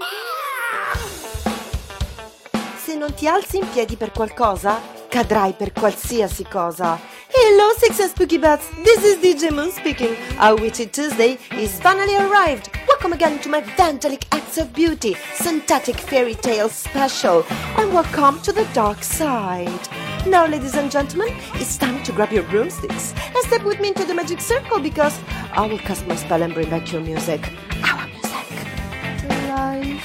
Ah! Se non ti alzi in piedi per qualcosa, cadrai per qualsiasi cosa. Hello, Success Spooky Bats! This is DJ Moon speaking. Our Witchy Tuesday is finally arrived. Welcome again to my Vandalic Acts of Beauty, Synthetic Fairy Tale Special, and welcome to the dark side. Now, ladies and gentlemen, it's time to grab your broomsticks and step with me into the magic circle because I will cast my spell and bring back your music. Our music. Life.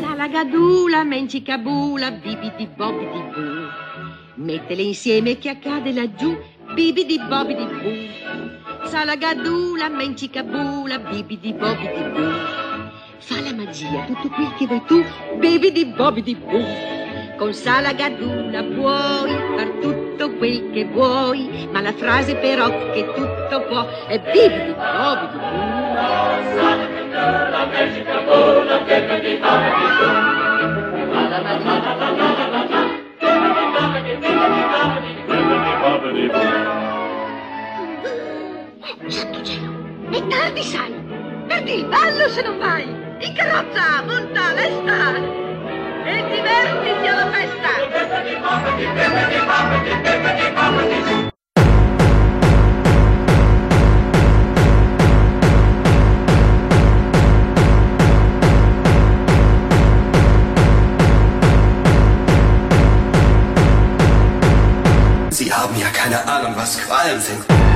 Salagadula, mencicabula, bibidi bobidi boo. Mettele insieme che accade laggiù, bibidi bobidi boo. Salagadula, mencicabula, bibidi bobidi boo. Fa la magia, tutto quel che vuoi tu, bibidi bobidi boo. Con Salagadula puoi far tutto quel che vuoi, ma la frase però che tutto può è bibidi bobidi boo. Santo cielo, è tardi sai! Perdi il ballo se non vai! In carrozza, monta, lesta! E divertiti alla festa! Sie haben ja keine Ahnung, was Quallen sind.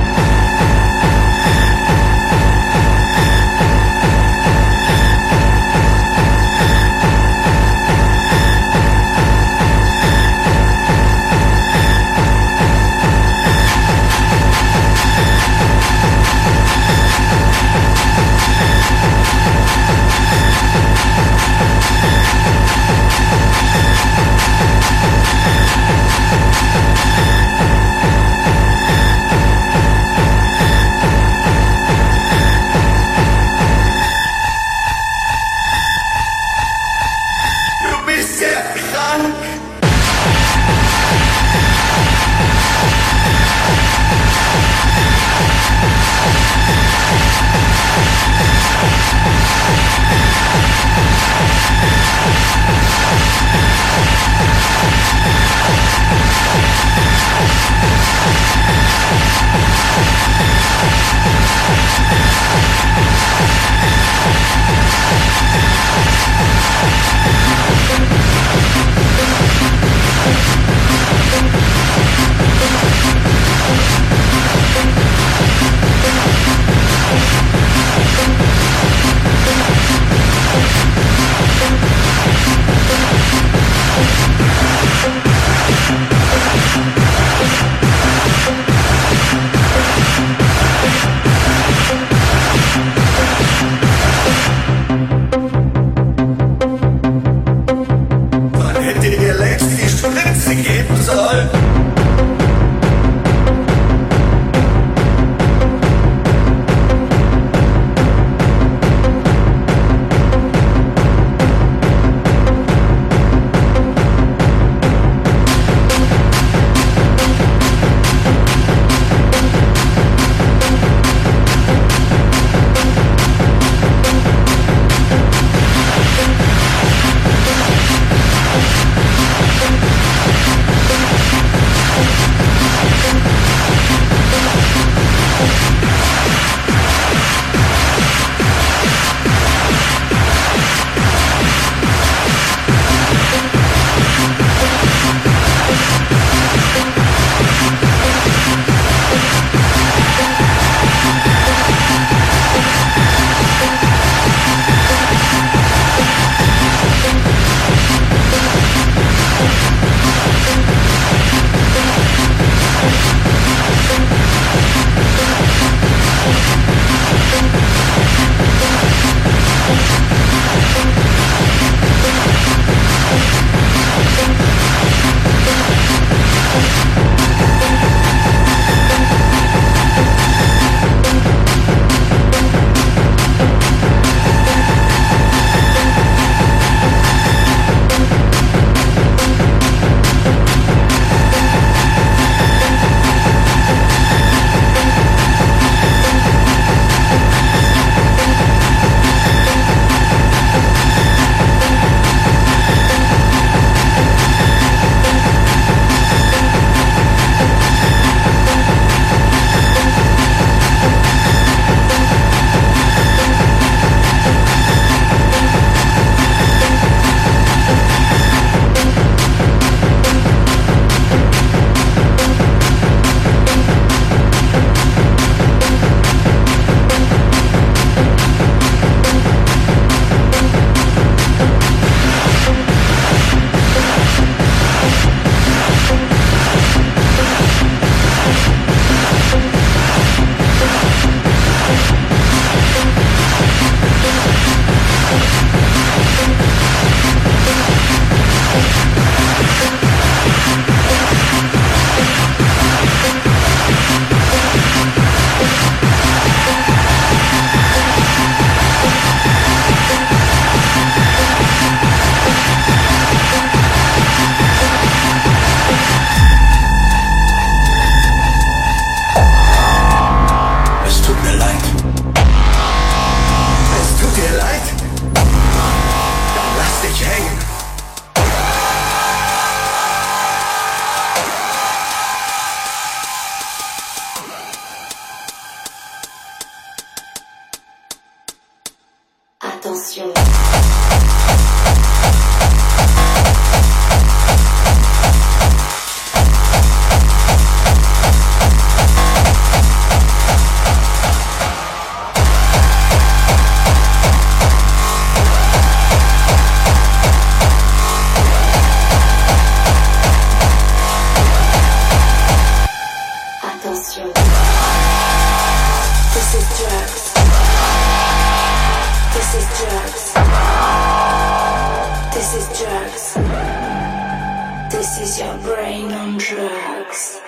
This is your brain on drugs.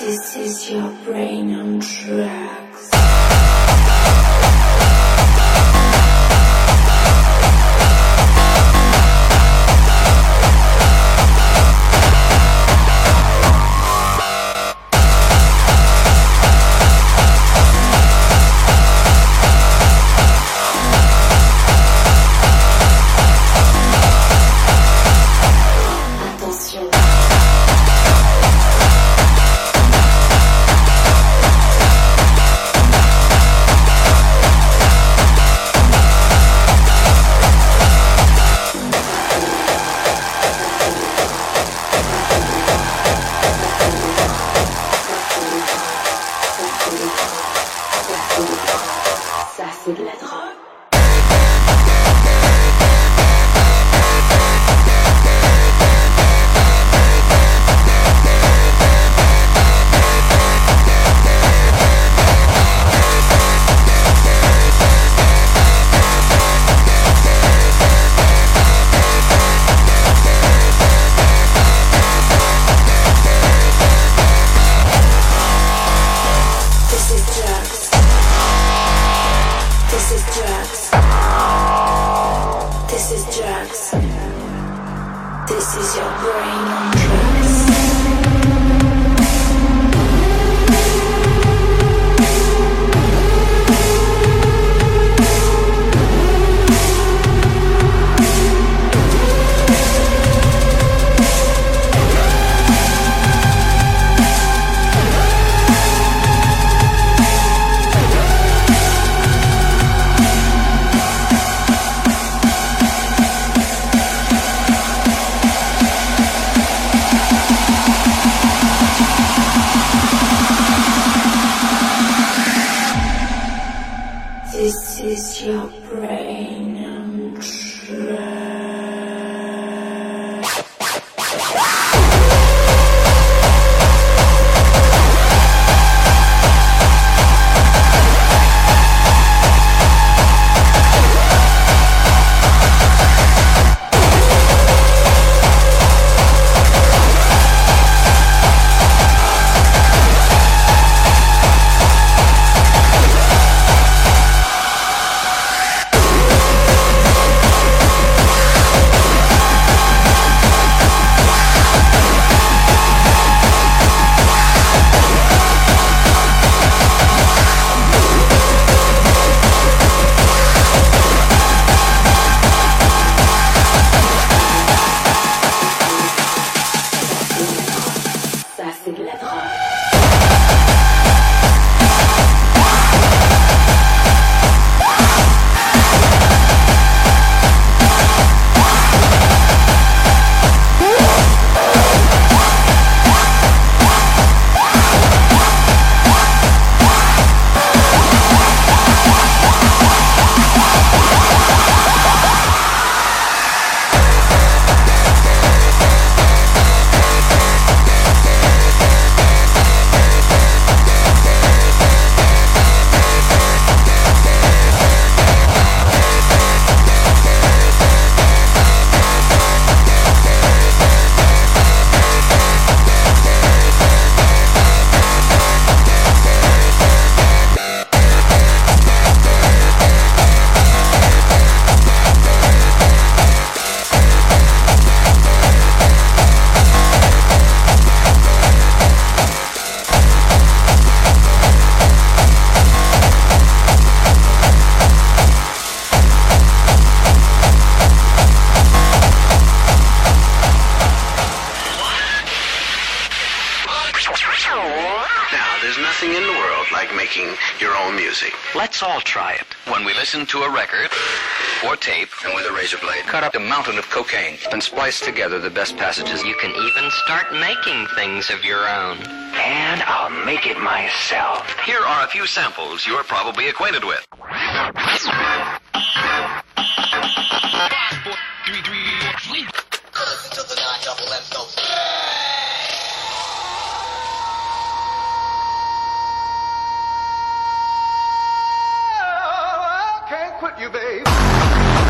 This is your brain on drugs. you. a razor blade, cut up a mountain of cocaine, and splice together the best passages. You can even start making things of your own. And I'll make it myself. Here are a few samples you're probably acquainted with. you, babe.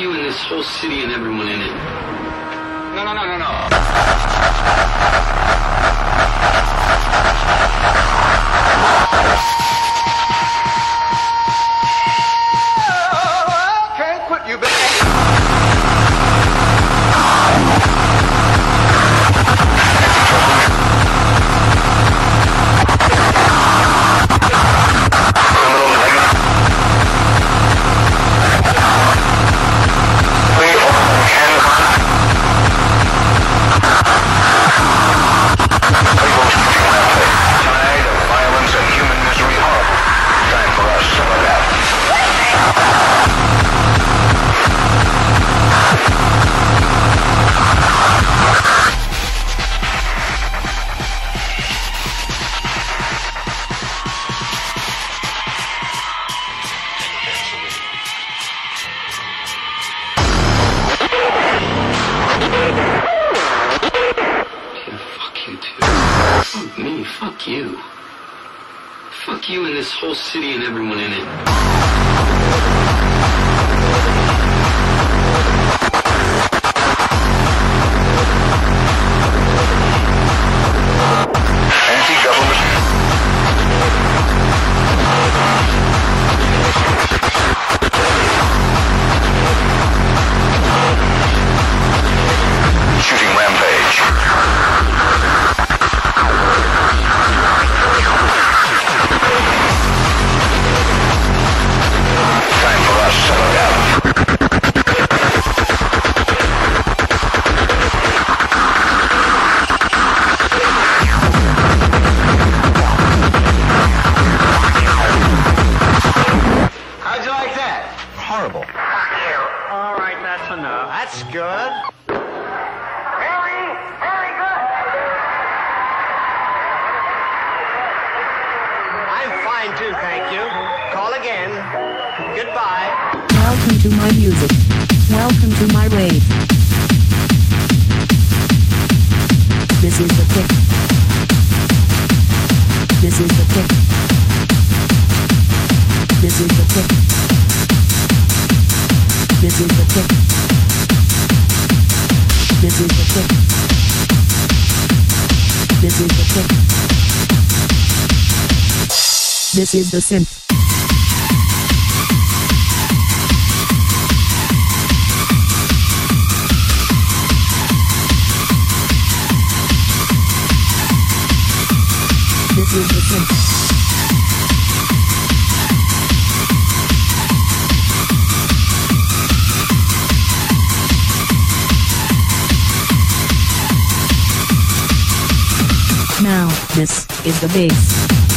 you and this whole city and everyone in it. No, no, no, no, no. This is the synth. This is the synth. Now, this is the big.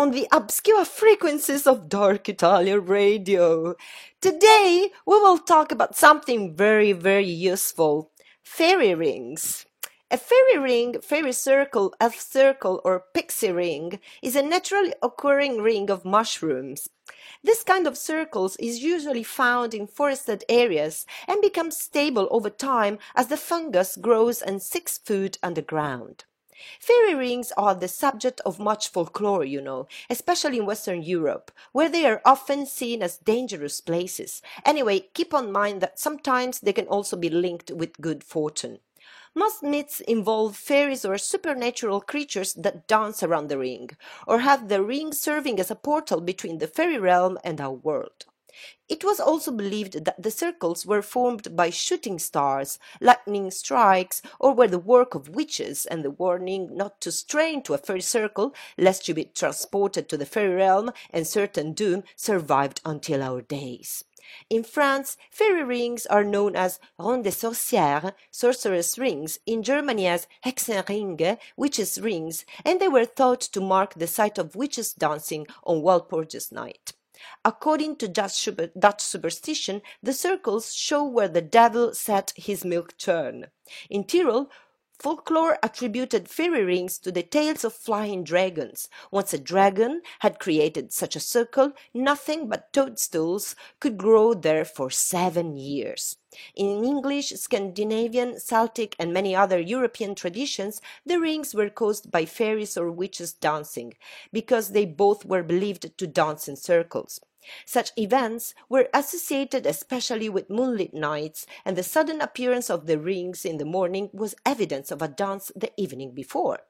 On the obscure frequencies of Dark Italian Radio. Today, we will talk about something very, very useful fairy rings. A fairy ring, fairy circle, elf circle, or pixie ring is a naturally occurring ring of mushrooms. This kind of circles is usually found in forested areas and becomes stable over time as the fungus grows and seeks food underground. Fairy rings are the subject of much folklore, you know, especially in Western Europe, where they are often seen as dangerous places. Anyway, keep in mind that sometimes they can also be linked with good fortune. Most myths involve fairies or supernatural creatures that dance around the ring, or have the ring serving as a portal between the fairy realm and our world. It was also believed that the circles were formed by shooting stars, lightning strikes, or were the work of witches, and the warning not to stray into a fairy circle lest you be transported to the fairy realm and certain doom survived until our days. In France, fairy rings are known as ronds de sorcières, sorceress rings, in Germany as Hexenringe, witches' rings, and they were thought to mark the site of witches dancing on Walpurgis night. According to Dutch, super- Dutch superstition, the circles show where the devil set his milk churn. In Tyrol, Folklore attributed fairy rings to the tales of flying dragons. Once a dragon had created such a circle, nothing but toadstools could grow there for seven years. In English, Scandinavian, Celtic, and many other European traditions, the rings were caused by fairies or witches dancing, because they both were believed to dance in circles. Such events were associated especially with moonlit nights, and the sudden appearance of the rings in the morning was evidence of a dance the evening before.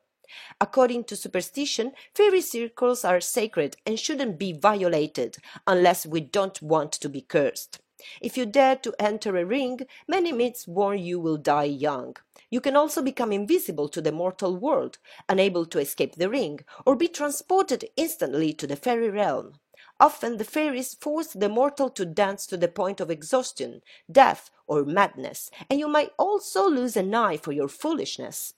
According to superstition, fairy circles are sacred and shouldn't be violated unless we don't want to be cursed. If you dare to enter a ring, many myths warn you will die young. You can also become invisible to the mortal world, unable to escape the ring, or be transported instantly to the fairy realm. Often the fairies force the mortal to dance to the point of exhaustion, death, or madness, and you might also lose an eye for your foolishness.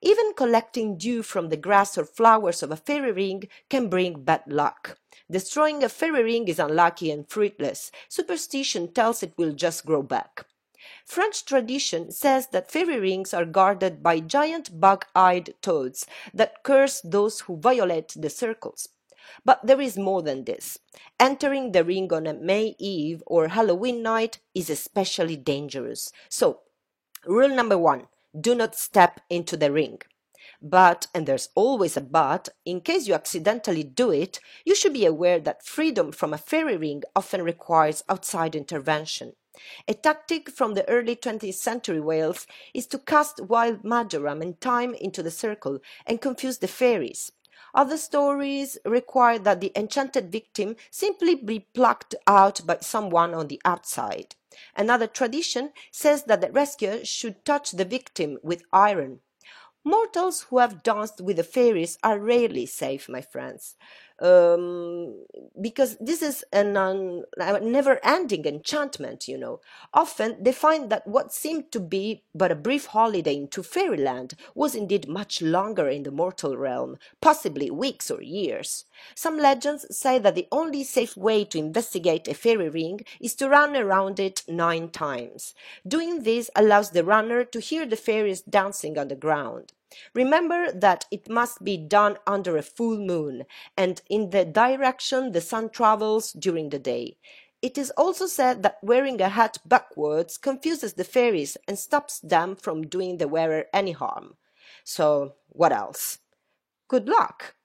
Even collecting dew from the grass or flowers of a fairy ring can bring bad luck. Destroying a fairy ring is unlucky and fruitless. Superstition tells it will just grow back. French tradition says that fairy rings are guarded by giant bug-eyed toads that curse those who violate the circles. But there is more than this. Entering the ring on a May Eve or Halloween night is especially dangerous. So, rule number one do not step into the ring. But, and there's always a but, in case you accidentally do it, you should be aware that freedom from a fairy ring often requires outside intervention. A tactic from the early 20th century Wales is to cast wild marjoram and thyme into the circle and confuse the fairies. Other stories require that the enchanted victim simply be plucked out by someone on the outside. Another tradition says that the rescuer should touch the victim with iron. Mortals who have danced with the fairies are rarely safe, my friends um, because this is a never ending enchantment, you know. Often they find that what seemed to be but a brief holiday into fairyland was indeed much longer in the mortal realm, possibly weeks or years. Some legends say that the only safe way to investigate a fairy ring is to run around it nine times. Doing this allows the runner to hear the fairies dancing on the ground. Remember that it must be done under a full moon and in the direction the sun travels during the day. It is also said that wearing a hat backwards confuses the fairies and stops them from doing the wearer any harm. So, what else? Good luck!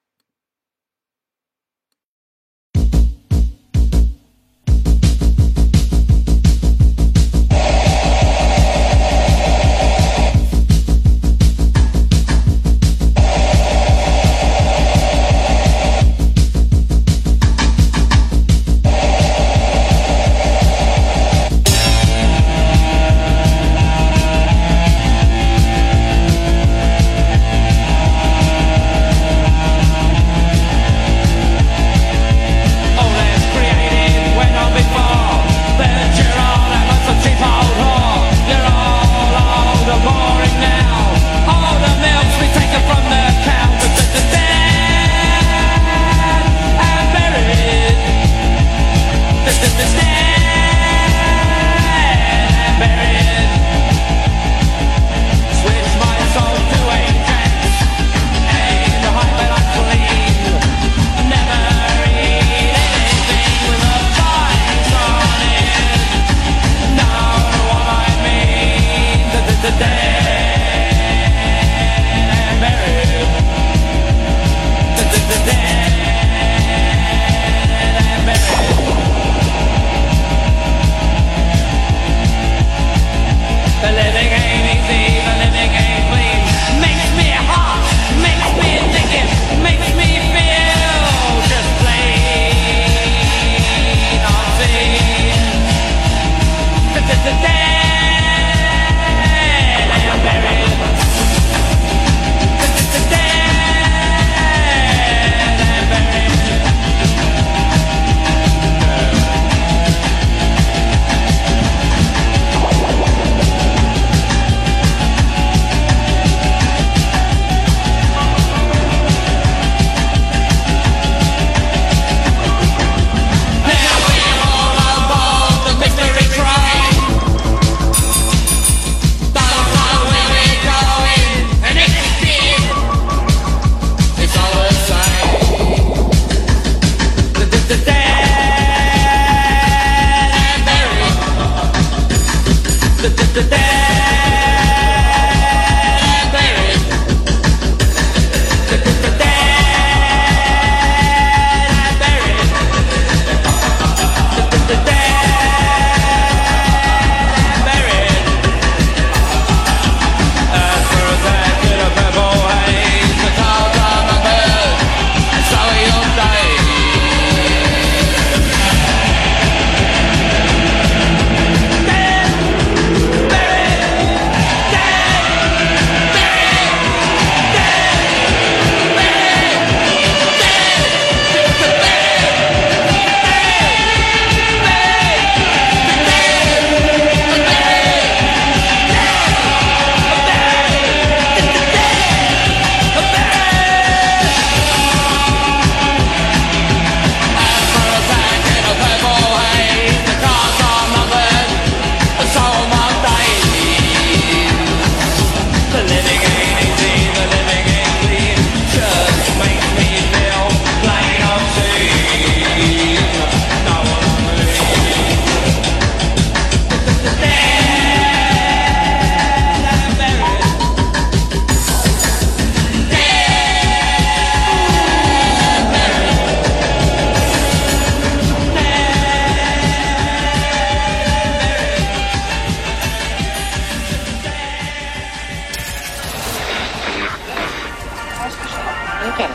Okay.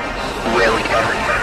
Really?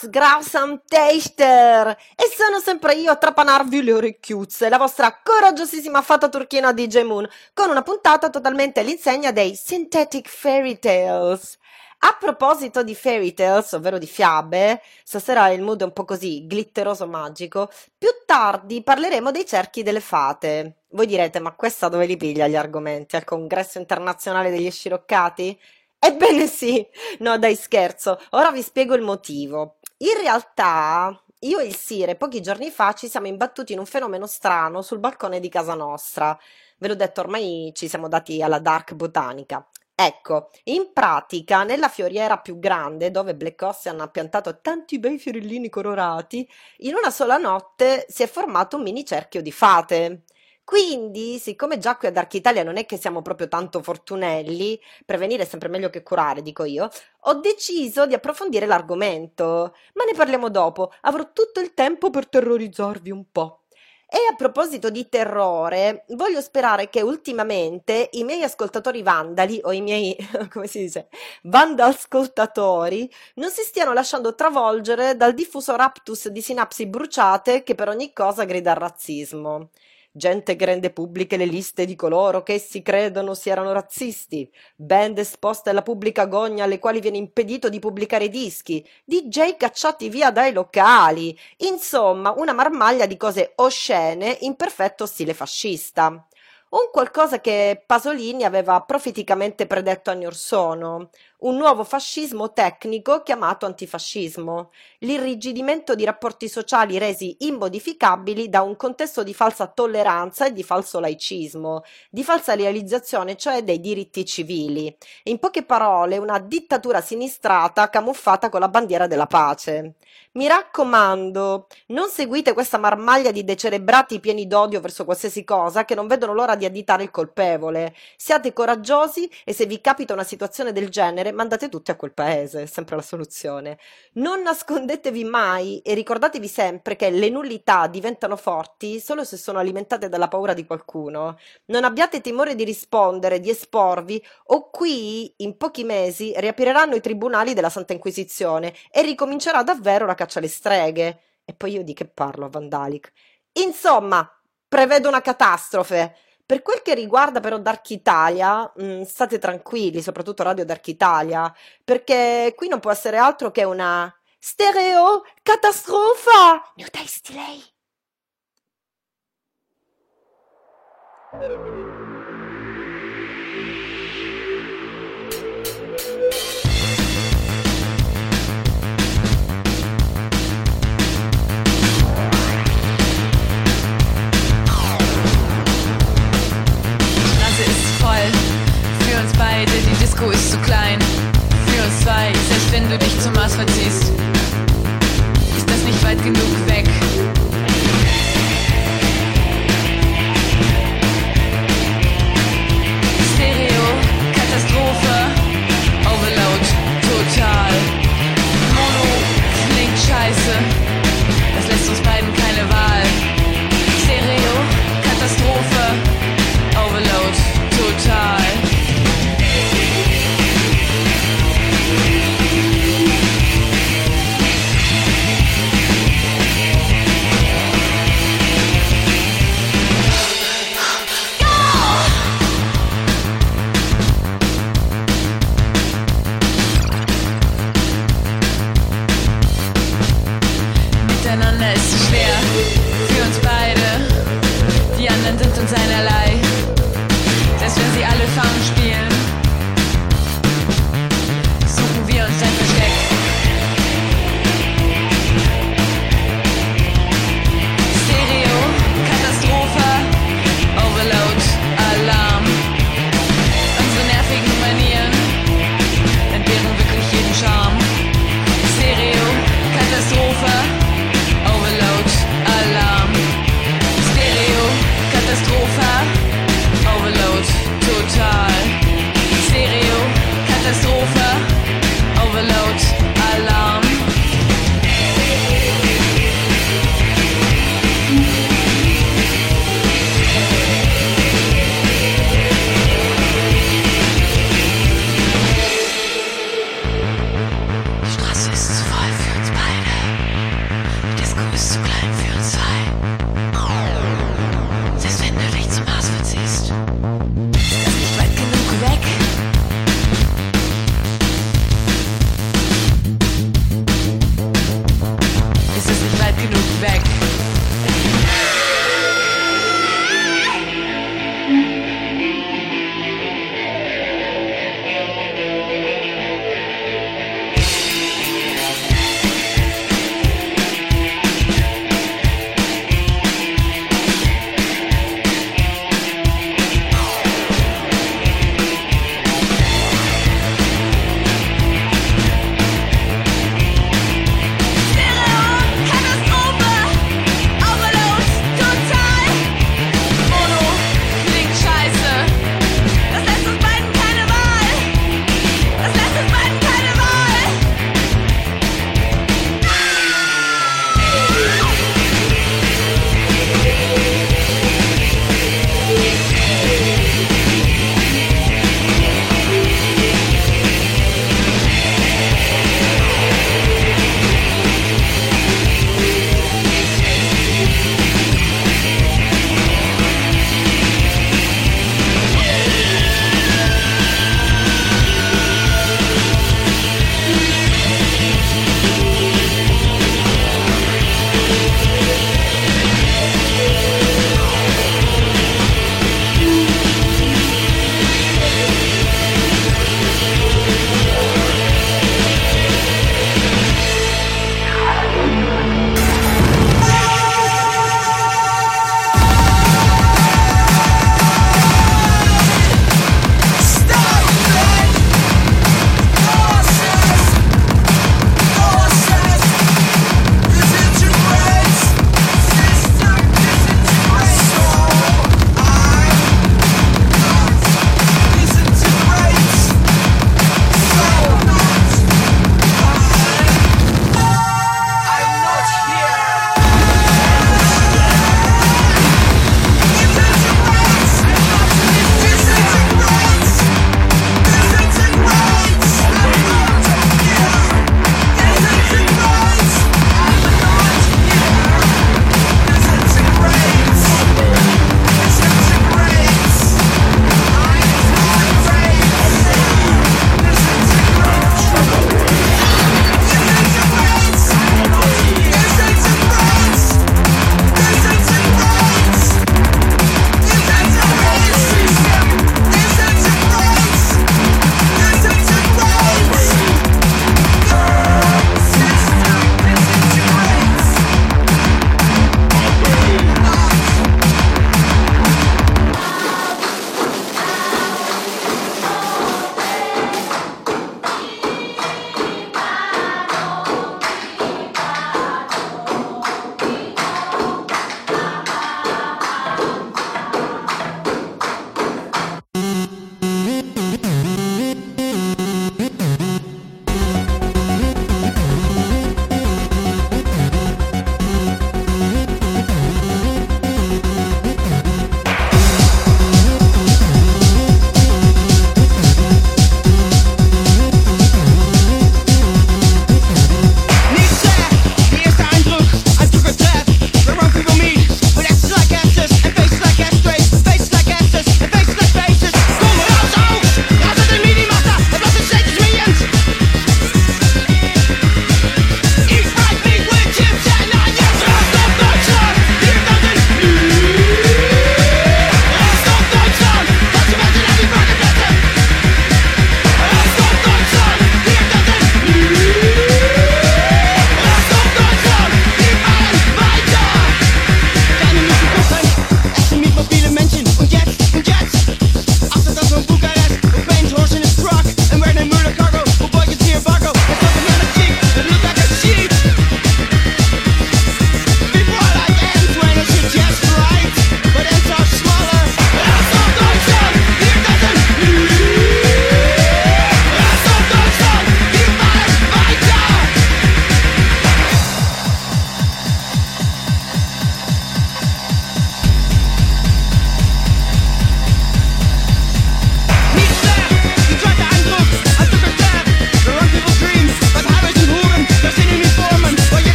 Das, Grausam Teichter! E sono sempre io a trapanarvi le orecchiuzze, la vostra coraggiosissima fata turchina DJ Moon, con una puntata totalmente all'insegna dei Synthetic Fairy Tales. A proposito di fairy tales, ovvero di fiabe, stasera il mood è un po' così glitteroso magico. Più tardi parleremo dei cerchi delle fate. Voi direte, ma questa dove li piglia gli argomenti? Al congresso internazionale degli sciroccati? Ebbene sì, no dai scherzo, ora vi spiego il motivo. In realtà io e il Sire pochi giorni fa ci siamo imbattuti in un fenomeno strano sul balcone di casa nostra. Ve l'ho detto, ormai ci siamo dati alla dark botanica. Ecco, in pratica, nella fioriera più grande, dove Black Ocean ha piantato tanti bei fiorellini colorati, in una sola notte si è formato un mini cerchio di fate. Quindi, siccome già qui ad Architalia non è che siamo proprio tanto fortunelli, prevenire è sempre meglio che curare, dico io, ho deciso di approfondire l'argomento. Ma ne parliamo dopo, avrò tutto il tempo per terrorizzarvi un po'. E a proposito di terrore, voglio sperare che ultimamente i miei ascoltatori vandali o i miei, come si dice, vandascoltatori non si stiano lasciando travolgere dal diffuso raptus di sinapsi bruciate che per ogni cosa grida al razzismo gente che rende pubbliche le liste di coloro che essi credono siano razzisti, band esposte alla pubblica gogna alle quali viene impedito di pubblicare dischi, DJ cacciati via dai locali, insomma una marmaglia di cose oscene in perfetto stile fascista. Un qualcosa che Pasolini aveva profeticamente predetto anni or sono, un nuovo fascismo tecnico chiamato antifascismo, l'irrigidimento di rapporti sociali resi immodificabili da un contesto di falsa tolleranza e di falso laicismo, di falsa realizzazione cioè dei diritti civili. In poche parole, una dittatura sinistrata camuffata con la bandiera della pace. Mi raccomando, non seguite questa marmaglia di decerebrati pieni d'odio verso qualsiasi cosa che non vedono l'ora di additare il colpevole. Siate coraggiosi e se vi capita una situazione del genere genere, mandate tutti a quel paese, è sempre la soluzione. Non nascondetevi mai e ricordatevi sempre che le nullità diventano forti solo se sono alimentate dalla paura di qualcuno. Non abbiate timore di rispondere, di esporvi, o qui, in pochi mesi, riapriranno i tribunali della Santa Inquisizione e ricomincerà davvero la caccia alle streghe. E poi io di che parlo a Vandalic? Insomma, prevedo una catastrofe. Per quel che riguarda però Dark Italia, mh, mm, state tranquilli, soprattutto Radio Dark Italia, perché qui non può essere altro che una stereo catastrofa! New Taste Delay! Disco ist zu klein. Für uns zwei, selbst wenn du dich zum Mars verziehst, ist das nicht weit genug weg. Stereo, Katastrophe, Overload, total. Mono klingt scheiße,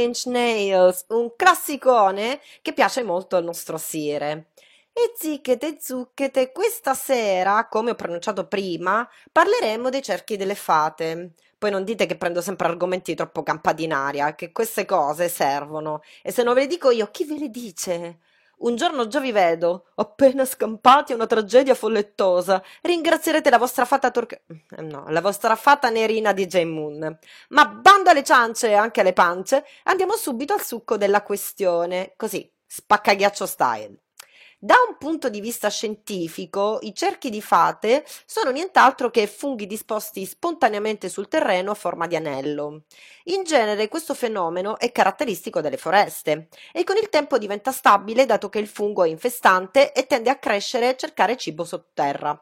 Nine Inch Nails, un classicone che piace molto al nostro Sire. E zicchete zucchete, questa sera, come ho pronunciato prima, parleremo dei cerchi delle fate. Poi non dite che prendo sempre argomenti troppo campati in aria, che queste cose servono. E se non ve le dico io, chi ve le dice? Un giorno già vi vedo, appena scampati a una tragedia follettosa. Ringrazierete la vostra fata turca... eh, no, la vostra fata nerina di J. Moon. Ma bando alle ciance e anche alle pance, andiamo subito al succo della questione. Così, spaccaghiaccio style. Da un punto di vista scientifico, i cerchi di fate sono nient'altro che funghi disposti spontaneamente sul terreno a forma di anello. In genere questo fenomeno è caratteristico delle foreste e con il tempo diventa stabile dato che il fungo è infestante e tende a crescere e cercare cibo sotterra.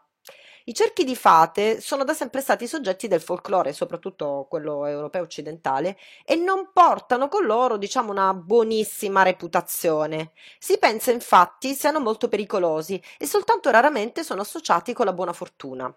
I cerchi di fate sono da sempre stati soggetti del folklore, soprattutto quello europeo occidentale, e non portano con loro, diciamo, una buonissima reputazione. Si pensa infatti siano molto pericolosi e soltanto raramente sono associati con la buona fortuna.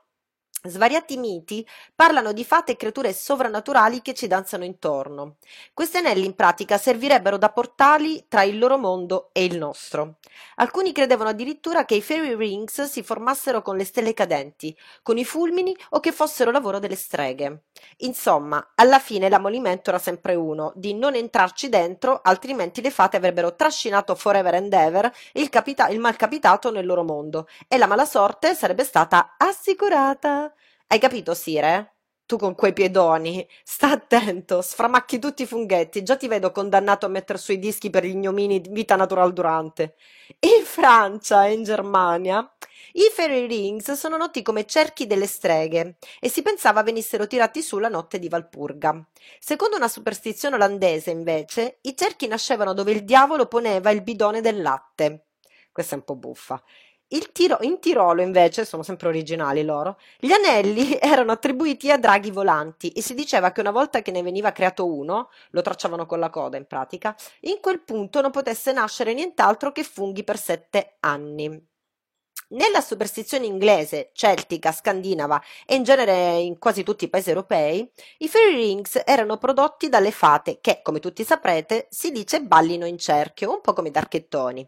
Svariati miti parlano di fate e creature sovrannaturali che ci danzano intorno. Questi anelli in pratica servirebbero da portali tra il loro mondo e il nostro. Alcuni credevano addirittura che i fairy rings si formassero con le stelle cadenti, con i fulmini o che fossero lavoro delle streghe. Insomma, alla fine l'ammolimento era sempre uno, di non entrarci dentro, altrimenti le fate avrebbero trascinato forever and ever il, capita- il malcapitato nel loro mondo e la mala sorte sarebbe stata assicurata. Hai capito, Sire? Tu con quei piedoni, sta attento, sframacchi tutti i funghetti, già ti vedo condannato a mettere sui dischi per gli ignomini di vita natural durante. In Francia e in Germania i fairy rings sono noti come cerchi delle streghe e si pensava venissero tirati su la notte di Valpurga. Secondo una superstizione olandese, invece, i cerchi nascevano dove il diavolo poneva il bidone del latte. Questa è un po' buffa. Tiro- in Tirolo, invece, sono sempre originali loro, gli anelli erano attribuiti a draghi volanti e si diceva che una volta che ne veniva creato uno, lo tracciavano con la coda in pratica, in quel punto non potesse nascere nient'altro che funghi per sette anni. Nella superstizione inglese, celtica, scandinava e in genere in quasi tutti i paesi europei, i fairy rings erano prodotti dalle fate che, come tutti saprete, si dice ballino in cerchio, un po' come i darchettoni.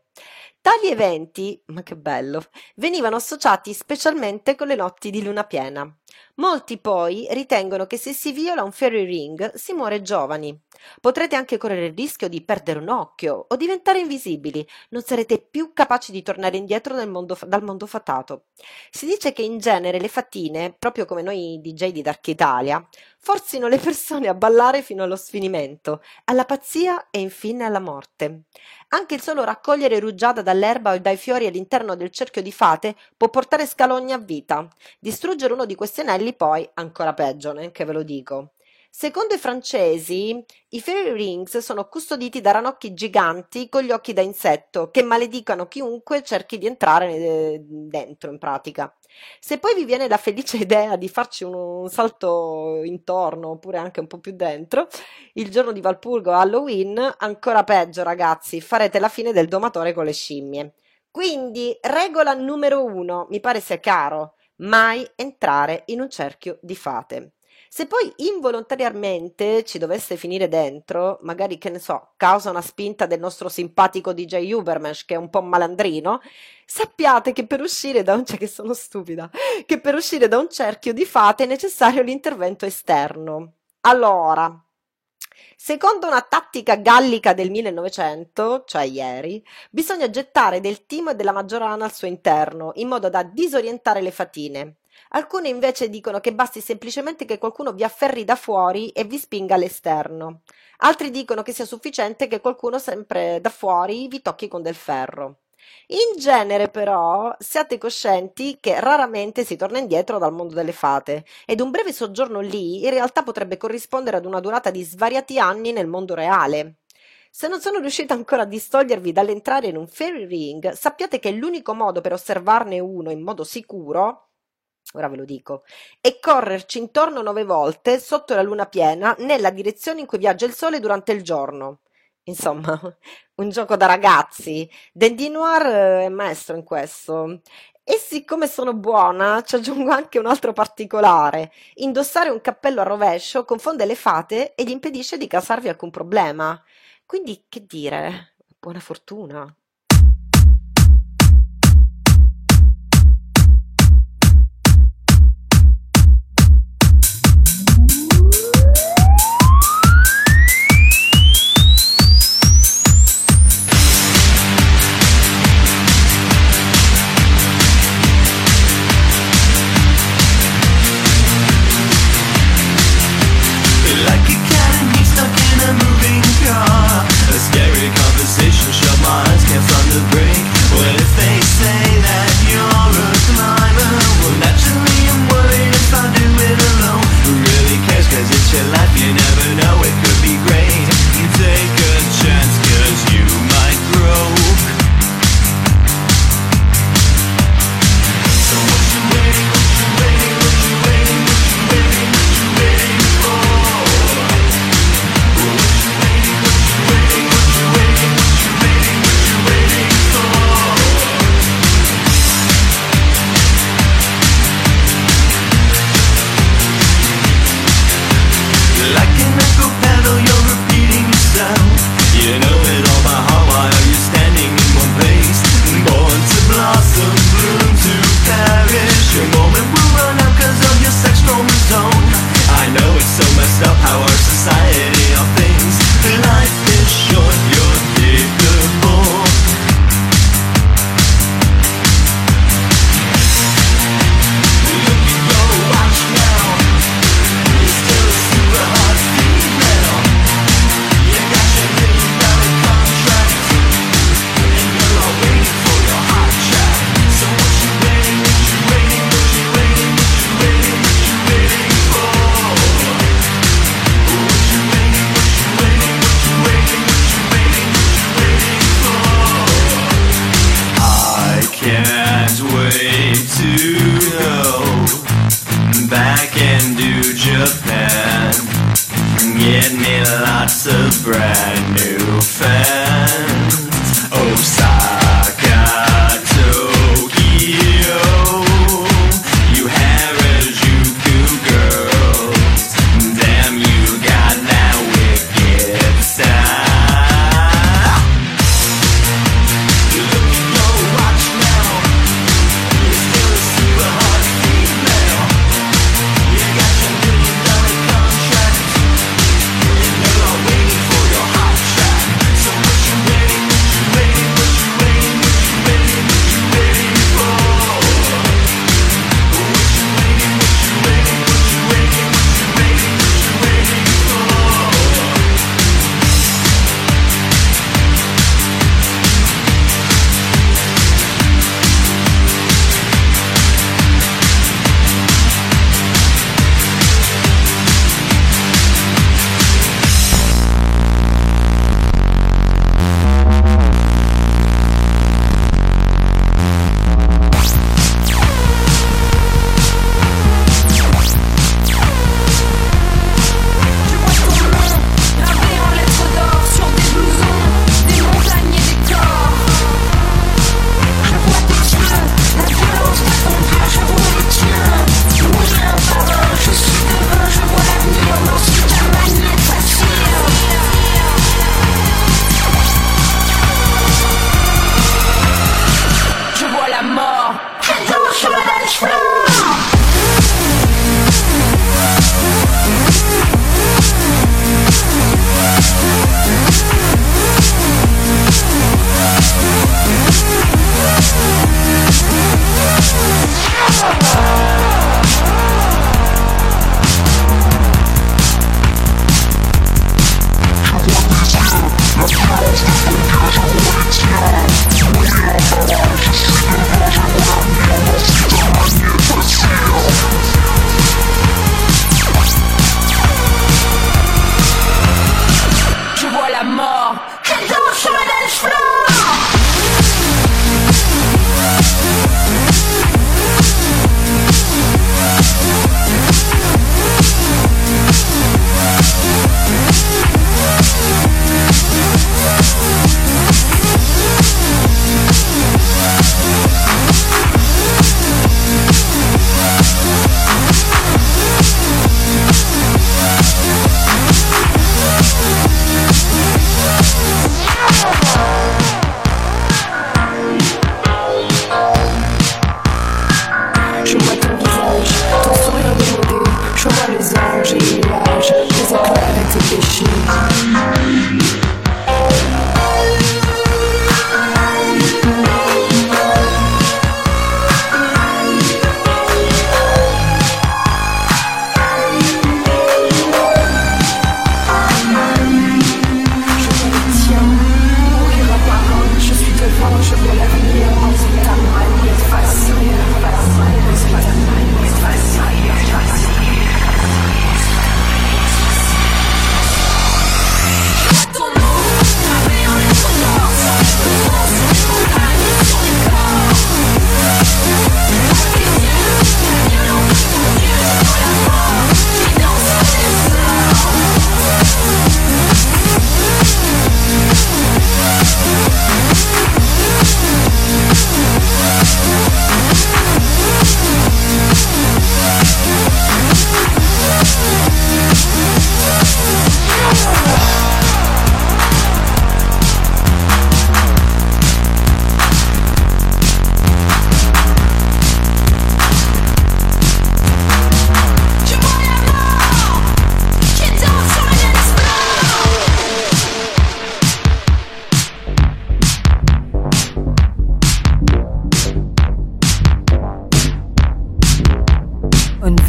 Tali eventi, ma che bello, venivano associati specialmente con le notti di luna piena. Molti poi ritengono che se si viola un fairy ring si muore giovani. Potrete anche correre il rischio di perdere un occhio o diventare invisibili, non sarete più capaci di tornare indietro dal mondo, dal mondo fatato. Si dice che in genere le fatine, proprio come noi DJ di Dark Italia, forzino le persone a ballare fino allo sfinimento, alla pazzia e infine alla morte. Anche il solo raccogliere rugiada dall'erba o dai fiori all'interno del cerchio di fate può portare scalogni a vita. Distruggere uno di questi anelli poi ancora peggio, neanche ve lo dico. Secondo i francesi, i fairy rings sono custoditi da ranocchi giganti con gli occhi da insetto che maledicono chiunque cerchi di entrare dentro in pratica. Se poi vi viene la felice idea di farci un, salto intorno oppure anche un po' più dentro, il giorno di Valpurgo Halloween, ancora peggio ragazzi, farete la fine del domatore con le scimmie. Quindi, regola numero uno, mi pare sia chiaro, mai entrare in un cerchio di fate. Se poi involontariamente ci dovesse finire dentro, magari che ne so, causa una spinta del nostro simpatico DJ Ubermesh che è un po' malandrino, sappiate che per uscire da un cioè che sono stupida, che per uscire da un cerchio di fate è necessario l'intervento esterno. Allora, Secondo una tattica gallica del 1900, cioè ieri, bisogna gettare del timo e della maggiorana al suo interno, in modo da disorientare le fatine. Alcune invece dicono che basti semplicemente che qualcuno vi afferri da fuori e vi spinga all'esterno. Altri dicono che sia sufficiente che qualcuno sempre da fuori vi tocchi con del ferro. In genere, però, siate coscienti che raramente si torna indietro dal mondo delle fate, ed un breve soggiorno lì in realtà potrebbe corrispondere ad una durata di svariati anni nel mondo reale. Se non sono riuscita ancora a distogliervi dall'entrare in un fairy ring, sappiate che l'unico modo per osservarne uno in modo sicuro ora ve lo dico, e correrci intorno nove volte sotto la luna piena nella direzione in cui viaggia il sole durante il giorno. Insomma, un gioco da ragazzi. Dandy Noir eh, è maestro in questo. E siccome sono buona, ci aggiungo anche un altro particolare. Indossare un cappello a rovescio confonde le fate e gli impedisce di causarvi alcun problema. Quindi, che dire? Buona fortuna.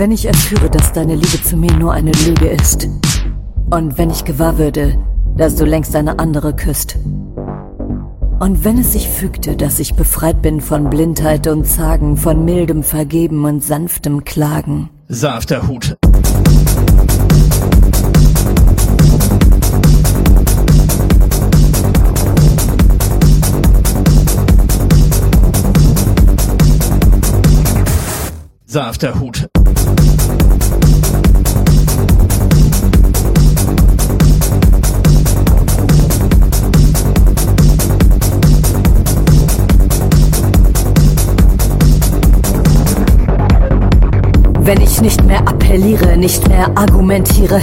Wenn ich erführe, dass deine Liebe zu mir nur eine Lüge ist. Und wenn ich gewahr würde, dass du längst eine andere küsst. Und wenn es sich fügte, dass ich befreit bin von Blindheit und Zagen, von mildem Vergeben und sanftem Klagen. Sanfter Hut. Sanfter Hut. Wenn ich nicht mehr appelliere, nicht mehr argumentiere,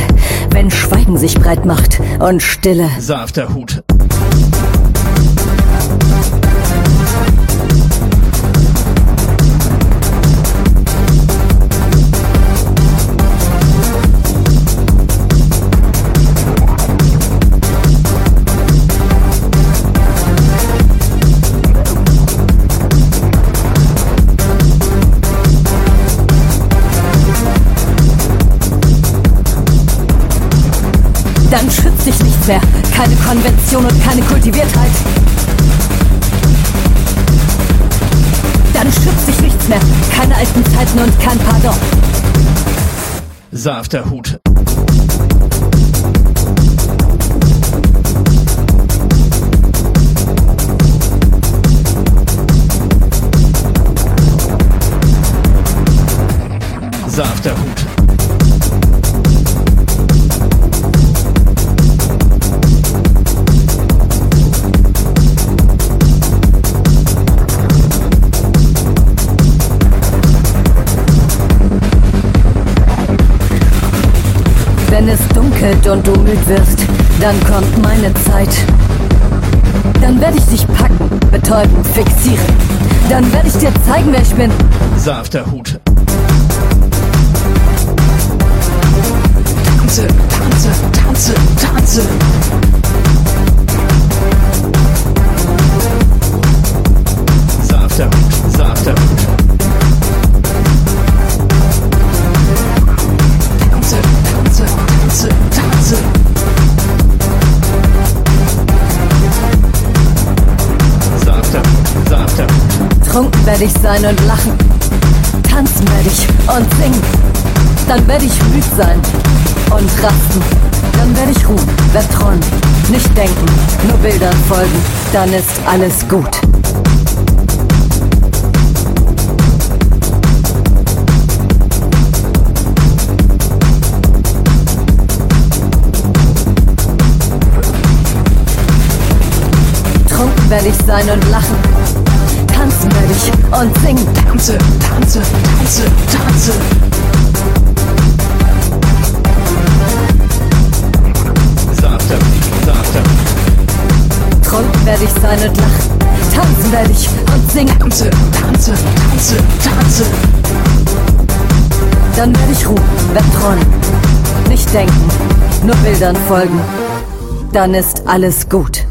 wenn Schweigen sich breit macht und Stille. Sanfter Hut. Keine Konvention und keine Kultiviertheit. Dann schützt dich nichts mehr. Keine alten Zeiten und kein Pardon. Sanfter Hut. Dunkelt und du müd wirst, dann kommt meine Zeit. Dann werde ich dich packen, betäuben, fixieren. Dann werde ich dir zeigen, wer ich bin. Sanfter werde ich sein und lachen. Tanzen werde ich und singen. Dann werde ich müd sein und rasten. Dann werde ich ruhen, werd träumen, nicht denken, nur Bildern folgen. Dann ist alles gut. Werde ich sein und lachen. Ich und singen. Tanze, tanze, tanze, tanze. Sanfter Hut. Trunken werde ich sein und lachen. Tanzen werde ich und singen. Tanze, tanze, tanze, tanze. Dann werde ich ruhen, werd träumen, nicht denken, nur Bildern folgen. Dann ist alles gut.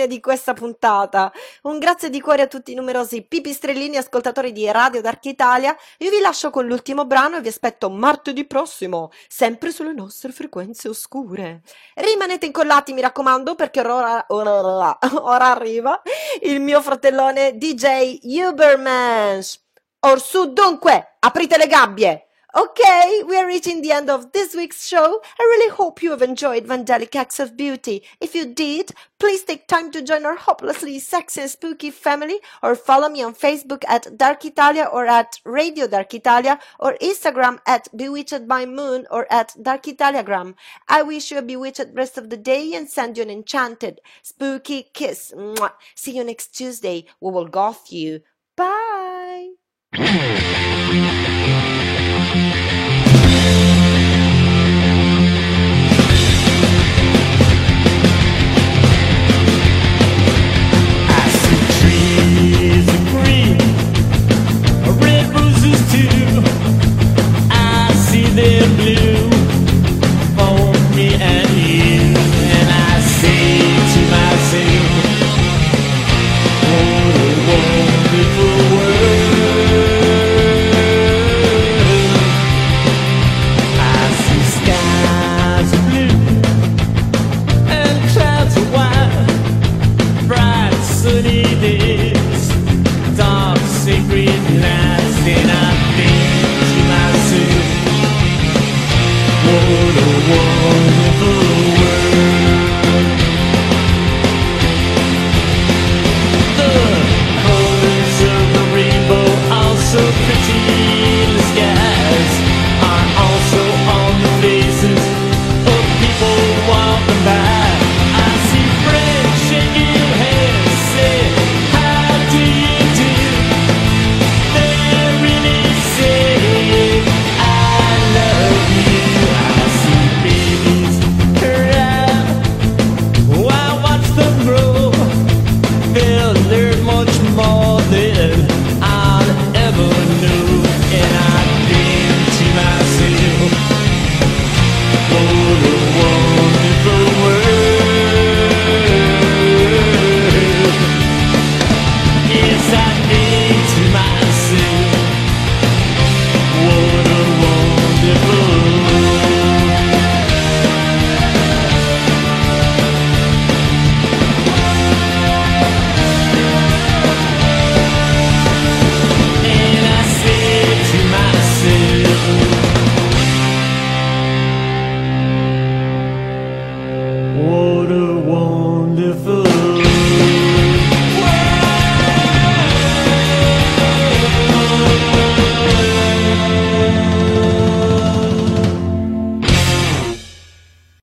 Termine di questa puntata. Un grazie di cuore a tutti i numerosi pipistrellini ascoltatori di Radio Dark Italia. Io vi lascio con l'ultimo brano e vi aspetto martedì prossimo, sempre sulle nostre frequenze oscure. Rimanete incollati, mi raccomando, perché ora, ora, ora arriva il mio fratellone DJ Ubermans. Orsù dunque, aprite le gabbie! Okay, we are reaching the end of this week's show. I really hope you have enjoyed Vandalic Acts of Beauty. If you did, please take time to join our hopelessly sexy and spooky family or follow me on Facebook at Dark Italia or at Radio Dark Italia or Instagram at Bewitched by Moon or at Dark Italiagram. I wish you a bewitched rest of the day and send you an enchanted, spooky kiss. Mwah. See you next Tuesday. We will goth you. Bye.